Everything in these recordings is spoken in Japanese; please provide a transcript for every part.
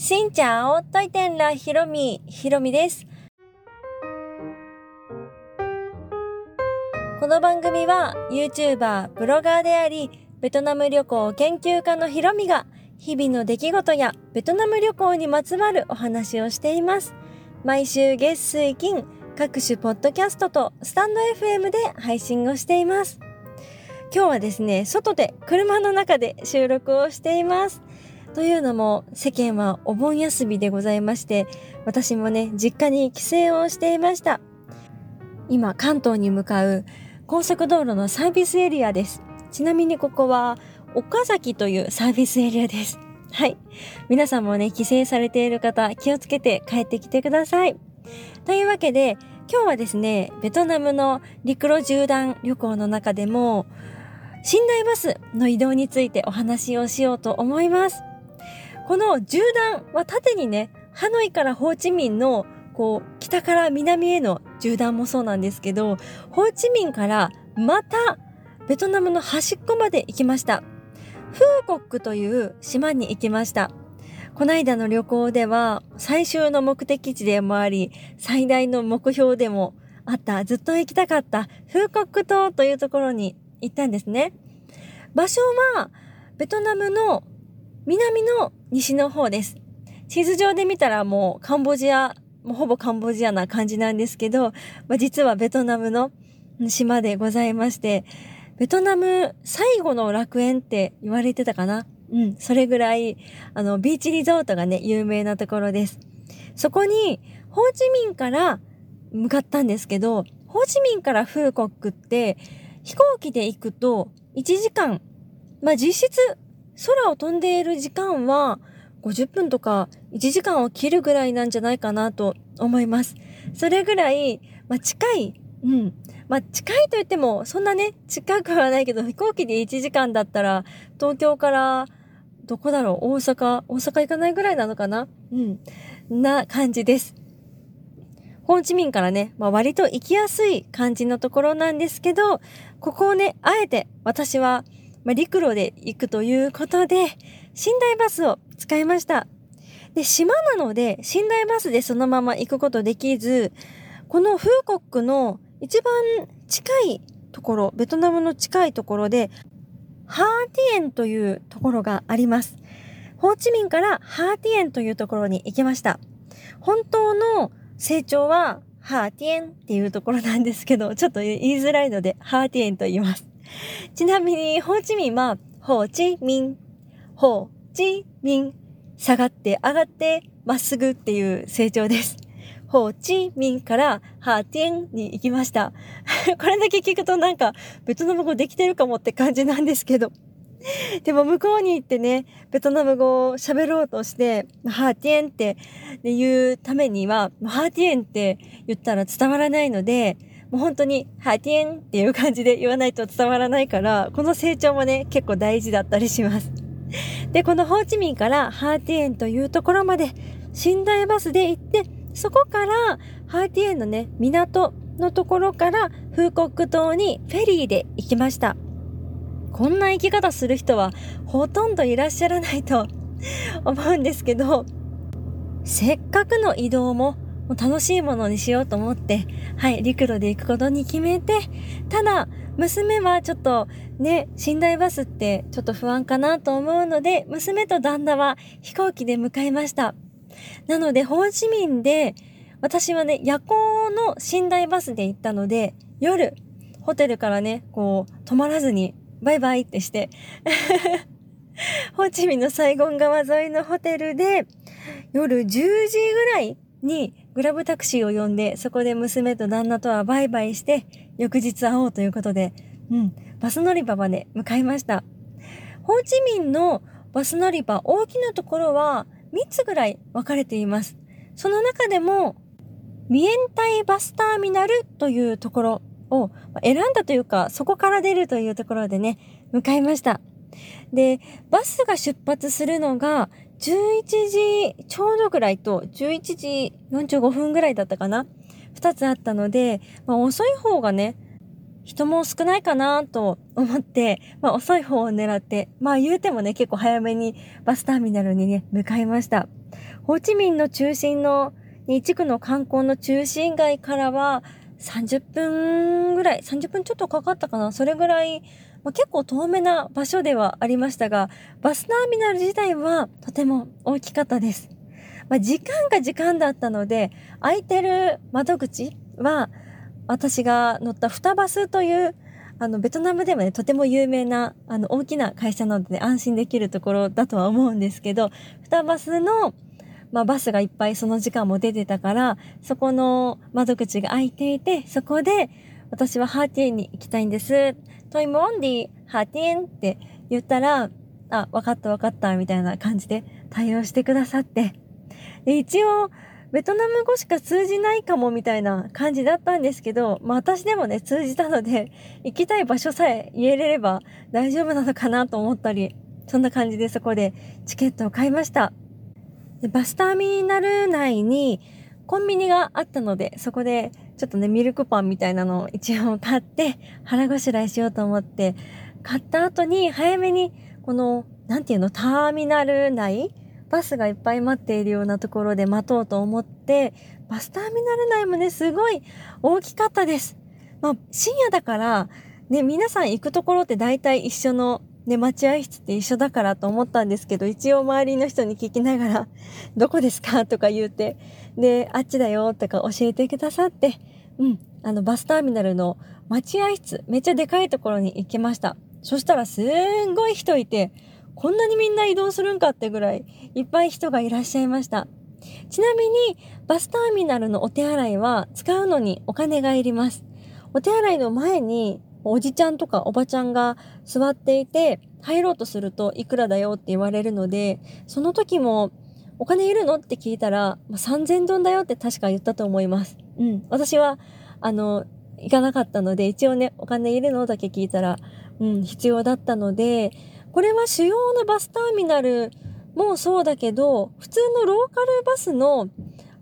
しんちゃんおっといてんらひろみ、ひろみです。この番組は YouTuber、ブロガーであり、ベトナム旅行研究家のひろみが日々の出来事やベトナム旅行にまつわるお話をしています。毎週月水金、各種ポッドキャストとスタンド FM で配信をしています。今日はですね、外で車の中で収録をしています。というのも世間はお盆休みでございまして、私もね、実家に帰省をしていました。今、関東に向かう高速道路のサービスエリアです。ちなみにここは岡崎というサービスエリアです。はい。皆さんもね、帰省されている方、気をつけて帰ってきてください。というわけで、今日はですね、ベトナムの陸路縦断旅行の中でも、寝台バスの移動についてお話をしようと思います。この縦断は縦にね、ハノイからホーチミンのこう北から南への縦断もそうなんですけど、ホーチミンからまたベトナムの端っこまで行きました。フーコックという島に行きました。この間の旅行では最終の目的地でもあり、最大の目標でもあった、ずっと行きたかったフーコック島というところに行ったんですね。場所はベトナムの南の西の方です。地図上で見たらもうカンボジア、もうほぼカンボジアな感じなんですけど、まあ、実はベトナムの島でございまして、ベトナム最後の楽園って言われてたかな？うん、それぐらい、あの、ビーチリゾートがね、有名なところです。そこに、ホーチミンから向かったんですけど、ホーチミンからフーコックって、飛行機で行くと1時間、まあ、実質空を飛んでいる時間は50分とか1時間を切るぐらいなんじゃないかなと思います。それぐらい、まあ、近い、うん。まあ、近いと言っても、そんなね、近くはないけど、飛行機で1時間だったら、東京からどこだろう大阪、大阪行かないぐらいなのかな？うん。な感じです。ホーチミンからね、まあ、割と行きやすい感じのところなんですけど、ここをね、あえて私は、まあ、陸路で行くということで、寝台バスを使いました。で、島なので、寝台バスでそのまま行くことできず、このフーコックの一番近いところ、ベトナムの近いところで、ハーティエンというところがあります。ホーチミンからハーティエンというところに行きました。本当の成長はハーティエンっていうところなんですけど、ちょっと言いづらいのでハーティエンと言います。ちなみに、ホーチミンは、ホーチミン、ホーチミン、下がって上がってまっすぐっていう成長です。ホーチミンからハーティエンに行きました。これだけ聞くとなんかベトナム語できてるかもって感じなんですけど。でも向こうに行ってね、ベトナム語を喋ろうとして、ハーティエンって言うためには、ハーティエンって言ったら伝わらないので、もう本当にハーティエンっていう感じで言わないと伝わらないから、この成長もね、結構大事だったりします。で、このホーチミンからハーティエンというところまで寝台バスで行って、そこからハーティエンのね、港のところからフーコック島にフェリーで行きました。こんな生き方する人はほとんどいらっしゃらないと思うんですけど、せっかくの移動も楽しいものにしようと思って、はい、陸路で行くことに決めて、ただ、娘はちょっとね、寝台バスってちょっと不安かなと思うので、娘と旦那は飛行機で向かいました。なので、ホーチミンで、私はね、夜行の寝台バスで行ったので、夜、ホテルからね、こう、泊まらずに、バイバイってしてホーチミンのサイゴン川沿いのホテルで、夜10時ぐらいにグラブタクシーを呼んで、そこで娘と旦那とはバイバイして、翌日会おうということで、うん、バス乗り場まで向かいました。ホーチミンのバス乗り場、大きなところは3つぐらい分かれています。その中でも、ミエンタイバスターミナルというところを選んだというか、そこから出るというところでね、向かいました。で、バスが出発するのが11時ちょうどぐらいと11時45分ぐらいだったかな。2つあったので、まあ、遅い方がね、人も少ないかなと思って、まあ遅い方を狙って、まあ言うてもね、結構早めにバスターミナルにね、向かいました。ホーチミンの中心の、地区の観光の中心街からは30分ぐらい、30分ちょっとかかったかな。それぐらい、まあ、結構遠めな場所ではありましたが、バスターミナル自体はとても大きかったです。まあ、時間が時間だったので、空いてる窓口は、私が乗った双バスという、あの、ベトナムでもね、とても有名な、あの、大きな会社なので、ね、安心できるところだとは思うんですけど、双バスの、まあ、バスがいっぱいその時間も出てたから、そこの窓口が開いていて、そこで、私はハーティーンに行きたいんです。トイモンディ、ハティーンって言ったら、あ、わかったわかった、みたいな感じで対応してくださって。で、一応、ベトナム語しか通じないかもみたいな感じだったんですけど、まあ私でもね、通じたので、行きたい場所さえ言えれれば大丈夫なのかなと思ったり、そんな感じでそこでチケットを買いました。でバスターミナル内にコンビニがあったので、そこでちょっとね、ミルクパンみたいなのを一応買って、腹ごしらえしようと思って、買った後に早めに、この、なんていうの、ターミナル内バスがいっぱい待っているようなところで待とうと思って、バスターミナル内もね、すごい大きかったです。まあ、深夜だから、ね、皆さん行くところって大体一緒の、ね、待合室って一緒だからと思ったんですけど、一応周りの人に聞きながら、どこですか？とか言うて、で、あっちだよとか教えてくださって、うん、あの、バスターミナルの待合室、めっちゃでかいところに行きました。そしたらすんごい人いて、こんなにみんな移動するんかってぐらいいっぱい人がいらっしゃいました。ちなみにバスターミナルのお手洗いは使うのにお金がいります。お手洗いの前におじちゃんとかおばちゃんが座っていて入ろうとするといくらだよって言われるのでその時もお金いるのって聞いたら、ま3000ドンだよって確か言ったと思います。うん。私はあの行かなかったので一応ねお金いるのだけ聞いたらうん必要だったのでこれは主要のバスターミナルもそうだけど、普通のローカルバスの、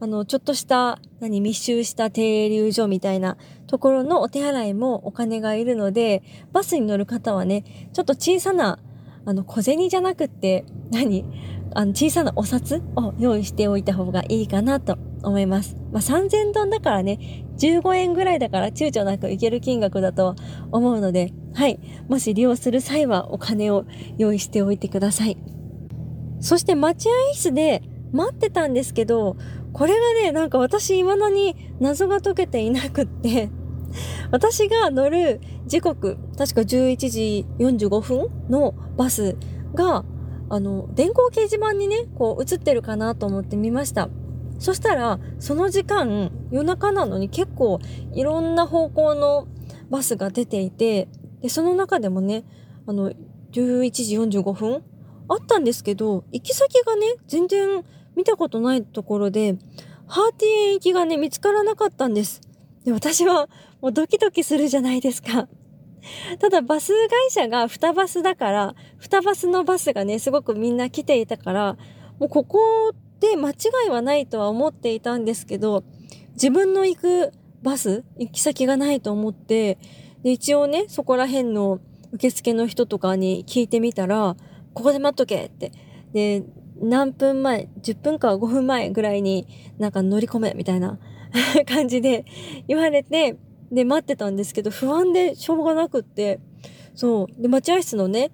あの、ちょっとした、何、密集した停留所みたいなところのお手洗いもお金がいるので、バスに乗る方はね、ちょっと小さな、あの、小銭じゃなくって、何？あの、小さなお札を用意しておいた方がいいかなと思います。まあ、3000ドンだからね、15円ぐらいだから躊躇なくいける金額だと思うので、はい。もし利用する際はお金を用意しておいてください。そして待合室で待ってたんですけど、これがね、なんか私未だに謎が解けていなくって、私が乗る時刻、確か11時45分のバスが、あの、電光掲示板にね、こう映ってるかなと思って見ました。そしたら、その時間、夜中なのに結構いろんな方向のバスが出ていて、で、その中でもね、あの、11時45分あったんですけど、行き先がね、全然見たことないところで、ハーティーン行きがね、見つからなかったんです。で、私はもうドキドキするじゃないですか。ただバス会社が2バスだから、2バスのバスがね、すごくみんな来ていたから、もうここで間違いはないとは思っていたんですけど、自分の行くバス、行き先がないと思って、で、一応ね、そこら辺の受付の人とかに聞いてみたら、ここで待っとけって。で、何分前、10分か5分前ぐらいになんか乗り込めみたいな 感じで言われて、で、待ってたんですけど、不安でしょうがなくって、そう。で、待合室のね、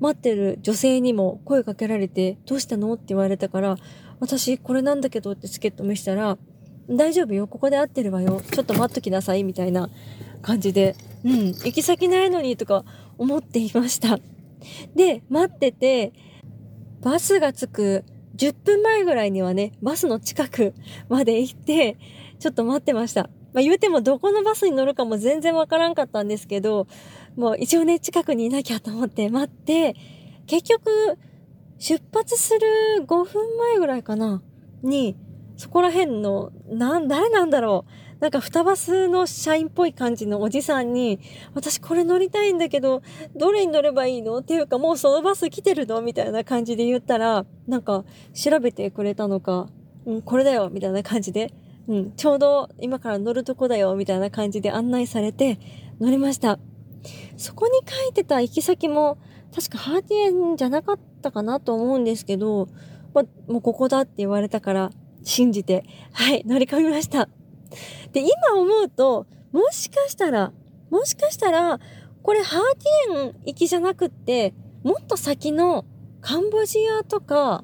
待ってる女性にも声かけられて、どうしたのって言われたから、私これなんだけどってチケット見したら、大丈夫よ、ここで合ってるわよ、ちょっと待っときなさい、みたいな感じで、うん、行き先ないのにとか思っていました。で、待ってて、バスが着く10分前ぐらいにはね、バスの近くまで行って、ちょっと待ってました。まあ言うてもどこのバスに乗るかも全然わからんかったんですけど、もう一応ね、近くにいなきゃと思って待って、結局、出発する5分前ぐらいかなに、そこら辺の、なん、誰なんだろう。なんか双バスの社員っぽい感じのおじさんに、私これ乗りたいんだけど、どれに乗ればいいのっていうか、もうそのバス来てるの？みたいな感じで言ったら、なんか調べてくれたのか、うん、これだよみたいな感じで、うん、ちょうど今から乗るとこだよみたいな感じで案内されて、乗りました。そこに書いてた行き先も、確かハーティエンじゃなかったかなと思うんですけど、ま、もうここだって言われたから、信じて、はい、乗り込みました。で、今思うと、もしかしたら、もしかしたら、これハーティエン行きじゃなくって、もっと先のカンボジアとか、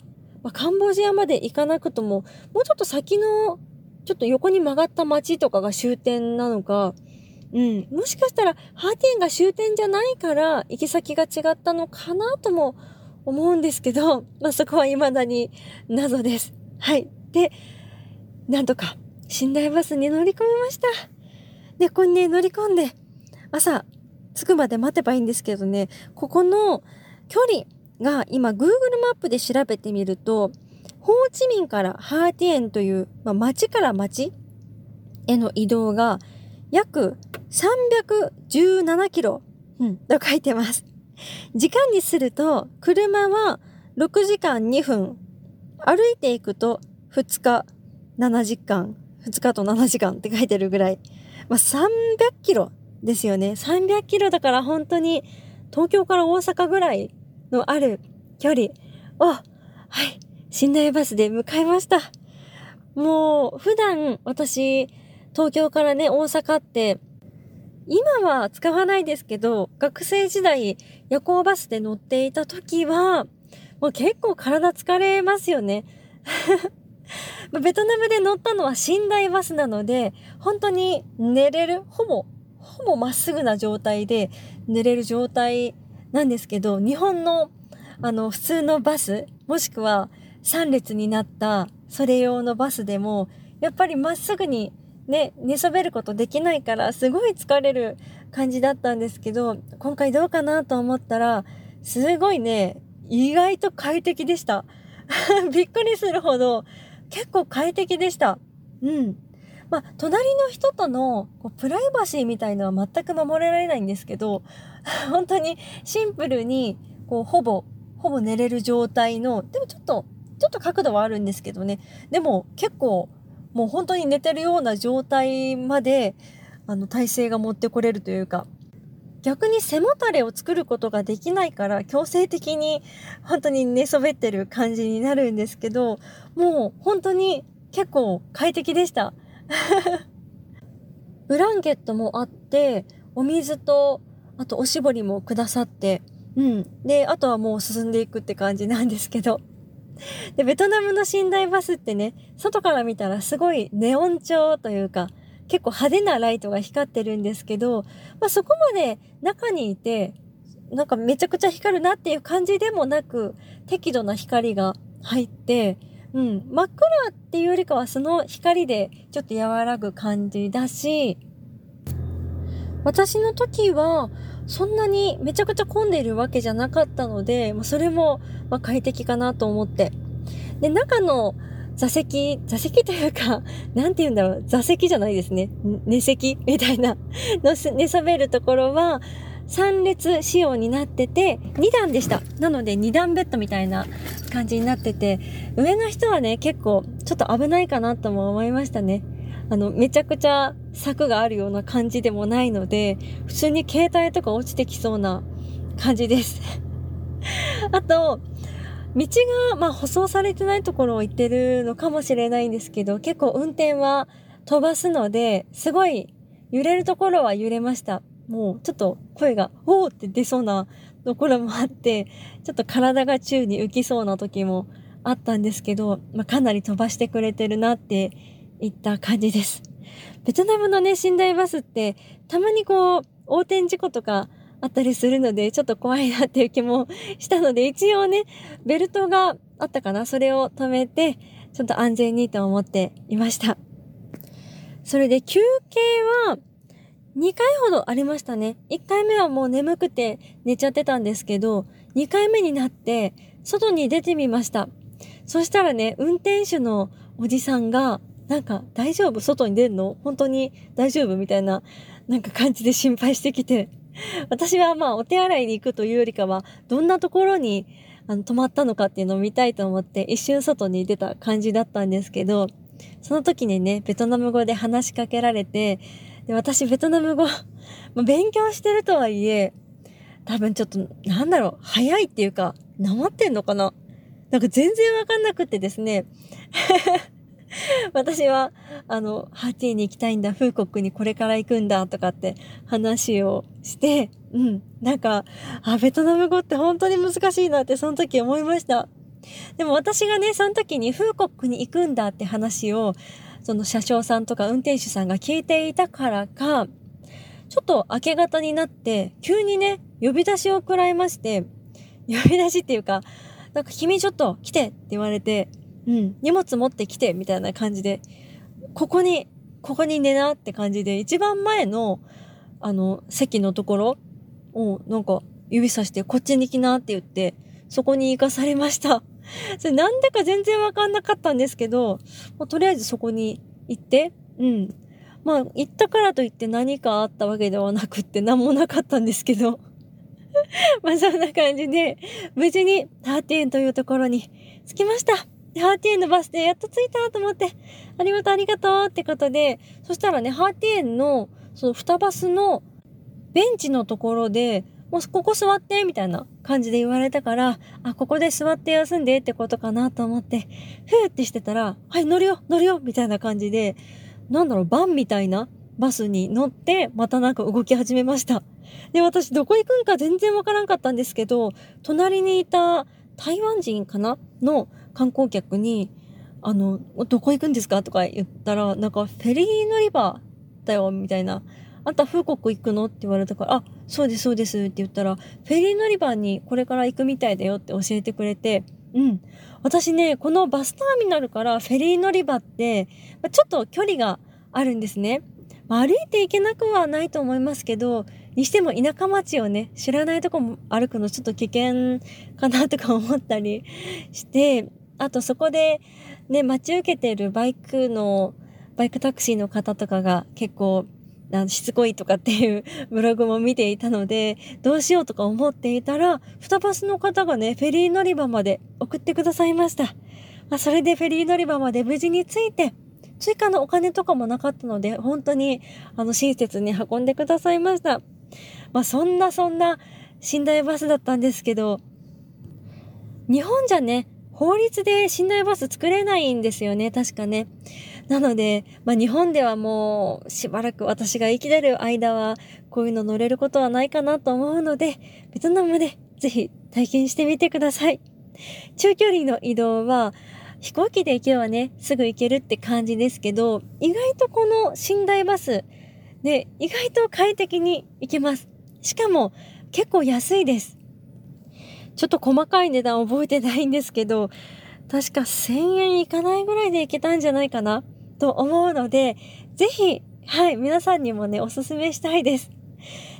カンボジアまで行かなくとも、もうちょっと先の、ちょっと横に曲がった街とかが終点なのか、うん。もしかしたら、ハーティエンが終点じゃないから、行き先が違ったのかなとも思うんですけど、まあ、そこは未だに謎です。はい。で、なんとか、寝台バスに乗り込みました。で、ここにね、乗り込んで、朝、着くまで待てばいいんですけどね、ここの距離が今 Google マップで調べてみると、ホーチミンからハーティエンという、まあ、町から町への移動が約317キロ、うん、と書いてます。時間にすると、車は6時間2分、歩いていくと2日7時間、2日と7時間って書いてるぐらい、まあ、300キロですよね。300キロだから本当に東京から大阪ぐらいのある距離。を、はい、寝台バスで向かいました。もう、普段私、東京からね、大阪って、今は使わないですけど、学生時代夜行バスで乗っていた時は、もう結構体疲れますよね。ベトナムで乗ったのは寝台バスなので、本当に寝れる、ほぼ、ほぼまっすぐな状態で寝れる状態なんですけど、日本のあの普通のバス、もしくは3列になったそれ用のバスでも、やっぱりまっすぐにね、寝そべることできないからすごい疲れる感じだったんですけど、今回どうかなと思ったら、すごいね、意外と快適でした。びっくりするほど結構快適でした。うん。まあ、隣の人とのこうプライバシーみたいのは全く守られないんですけど、本当にシンプルに、こう、ほぼ、ほぼ寝れる状態の、でもちょっと、ちょっと角度はあるんですけどね。でも結構、もう本当に寝てるような状態まで、あの、体勢が持ってこれるというか、逆に背もたれを作ることができないから強制的に本当に寝そべってる感じになるんですけど、もう本当に結構快適でした。ブランケットもあって、お水と、あとおしぼりもくださって、うん。で、あとはもう進んでいくって感じなんですけど。で、ベトナムの寝台バスってね、外から見たらすごいネオン調というか、結構派手なライトが光ってるんですけど、まあ、そこまで中にいて、なんかめちゃくちゃ光るなっていう感じでもなく、適度な光が入って、うん、真っ暗っていうよりかはその光でちょっと和らぐ感じだし、私の時はそんなにめちゃくちゃ混んでいるわけじゃなかったので、まあ、それもま快適かなと思って。で、中の座席、座席 というか、なんて言うんだろう、座席じゃないですね。寝席 みたいな、の寝そべるところは、3列仕様になってて、2段でした。なので2段ベッドみたいな感じになってて、上の人はね、結構ちょっと危ないかなとも思いましたね。あの、めちゃくちゃ柵があるような感じでもないので、普通に携帯とか落ちてきそうな感じです。あと、道が、まあ、舗装されてないところを行ってるのかもしれないんですけど、結構運転は飛ばすので、すごい揺れるところは揺れました。もうちょっと声が、おーって出そうなところもあって、ちょっと体が宙に浮きそうな時もあったんですけど、まあ、かなり飛ばしてくれてるなっていった感じです。ベトナムのね、寝台バスって、たまにこう、横転事故とかあったりするので、ちょっと怖いなっていう気もしたので、一応ね、ベルトがあったかなそれを止めて、ちょっと安全にと思っていました。それで休憩は、2回ほどありましたね。1回目はもう眠くて寝ちゃってたんですけど、2回目になって外に出てみました。そしたらね、運転手のおじさんが、なんか大丈夫？外に出るの？本当に大丈夫？みたいな、なんか感じで心配してきて、私はまあお手洗いに行くというよりかは、どんなところにあの止まったのかっていうのを見たいと思って一瞬外に出た感じだったんですけど、その時にね、ベトナム語で話しかけられて、で、私ベトナム語、勉強してるとはいえ、多分ちょっと、なんだろう、早いっていうか、なまってんのかな？なんか全然わかんなくてですね。私は、あの、ハーティーに行きたいんだ、風国にこれから行くんだ、とかって話をして、うん。なんか、あ、ベトナム語って本当に難しいなってその時思いました。でも私がね、その時に風国に行くんだって話を、その車掌さんとか運転手さんが聞いていたからか、ちょっと明け方になって、急にね、呼び出しを食らいまして、呼び出しっていうか、なんか君ちょっと来てって言われて、うん、荷物持ってきてみたいな感じで、ここに、ここに寝なって感じで、一番前の、あの、席のところを、なんか、指さして、こっちに来なって言って、そこに行かされました。それなんでか全然わかんなかったんですけど、もうとりあえずそこに行って、うん。まあ、行ったからといって何かあったわけではなくって何もなかったんですけど。まあそんな感じで、無事にハーティエンというところに着きました。ハーティエンのバスでやっと着いたと思って、ありがとうありがとうってことで、そしたらね、ハーティエンの、その二バスのベンチのところで、もうここ座ってみたいな感じで言われたから、あ、ここで座って休んでってことかなと思って、ふーってしてたら、はい、乗るよ乗るよみたいな感じで、なんだろう、バンみたいなバスに乗って、またなんか動き始めました。で、私どこ行くんか全然わからんかったんですけど、隣にいた台湾人かなの観光客に、あの、どこ行くんですか？とか言ったら、なんかフェリー乗り場だよ、みたいな。あんた風国行くの？って言われたから、あ、そうです、そうですって言ったら、フェリー乗り場にこれから行くみたいだよって教えてくれて、うん。私ね、このバスターミナルからフェリー乗り場って、ちょっと距離があるんですね。歩いて行けなくはないと思いますけど、にしても田舎町をね、知らないとこも歩くのちょっと危険かなとか思ったりして、あとそこでね、待ち受けてるバイクの、バイクタクシーの方とかが結構しつこいとかっていう ブログも見ていたので、どうしようとか思っていたら、二バスの方がね、フェリー乗り場まで送ってくださいました。まあ、それでフェリー乗り場まで無事に着いて、追加のお金とかもなかったので、本当に、あの、親切に運んでくださいました。まあ、そんなそんな寝台バスだったんですけど、日本じゃね、法律で寝台バス作れないんですよね、確かね。なので、まあ、日本ではもうしばらく私が生きてる間はこういうの乗れることはないかなと思うので、ベトナムでぜひ体験してみてください。中距離の移動は飛行機で行けばね、すぐ行けるって感じですけど、意外とこの寝台バス、で、意外と快適に行けます。しかも結構安いです。ちょっと細かい値段覚えてないんですけど、確か1000円いかないぐらいで行けたんじゃないかなと思うので、ぜひ、はい、皆さんにもね、おすすめしたいです。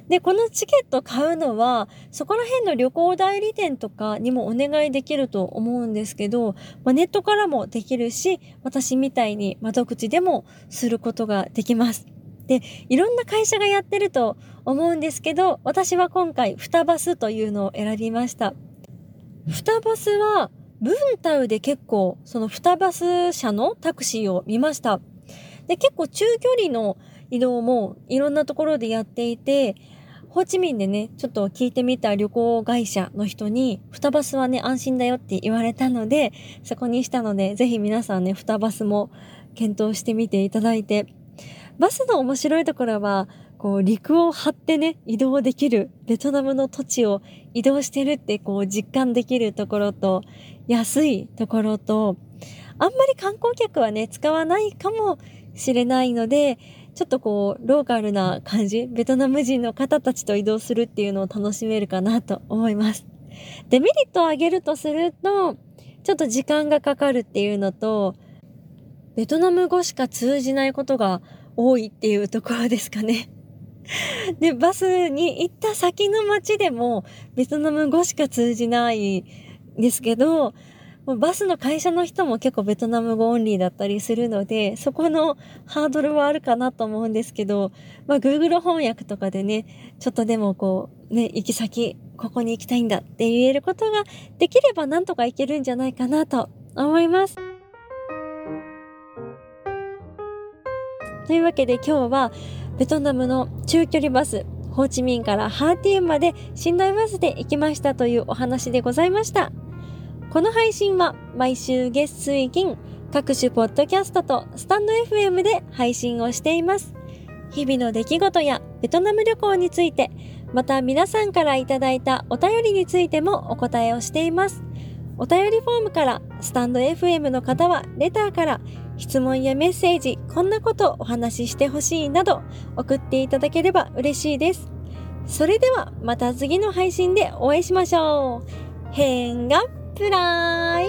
で、このチケット買うのは、そこら辺の旅行代理店とかにもお願いできると思うんですけど、まあ、ネットからもできるし、私みたいに窓口でもすることができます。で、いろんな会社がやってると思うんですけど、私は今回、双バスというのを選びました。双バスは、ブンタウで結構、その双バス車のタクシーを見ました。で、結構中距離の移動もいろんなところでやっていて、ホーチミンでね、ちょっと聞いてみた旅行会社の人に、双バスはね、安心だよって言われたので、そこにしたので、ぜひ皆さんね、双バスも検討してみていただいて、バスの面白いところは、こう陸を張ってね、移動できる、ベトナムの土地を移動してるってこう実感できるところと、安いところと、あんまり観光客はね、使わないかもしれないので、ちょっとこう、ローカルな感じ、ベトナム人の方たちと移動するっていうのを楽しめるかなと思います。デメリットを挙げるとすると、ちょっと時間がかかるっていうのと、ベトナム語しか通じないことが多いっていうところですかね。で、バスに行った先の街でもベトナム語しか通じないんですけど、バスの会社の人も結構ベトナム語オンリーだったりするので、そこのハードルはあるかなと思うんですけど、まあ Google 翻訳とかでね、ちょっとでもこう、ね、行き先、ここに行きたいんだって言えることができればなんとか行けるんじゃないかなと思います。というわけで今日はベトナムの中距離バス、ホーチミンからハーティーンまで寝台バスで行きましたというお話でございました。この配信は毎週月水金各種ポッドキャストとスタンド FM で配信をしています。日々の出来事やベトナム旅行について、また皆さんからいただいたお便りについてもお答えをしています。お便りフォームからスタンド FM の方はレターから質問やメッセージ、こんなことお話ししてほしいなど送っていただければ嬉しいです。それではまた次の配信でお会いしましょう。変がプライ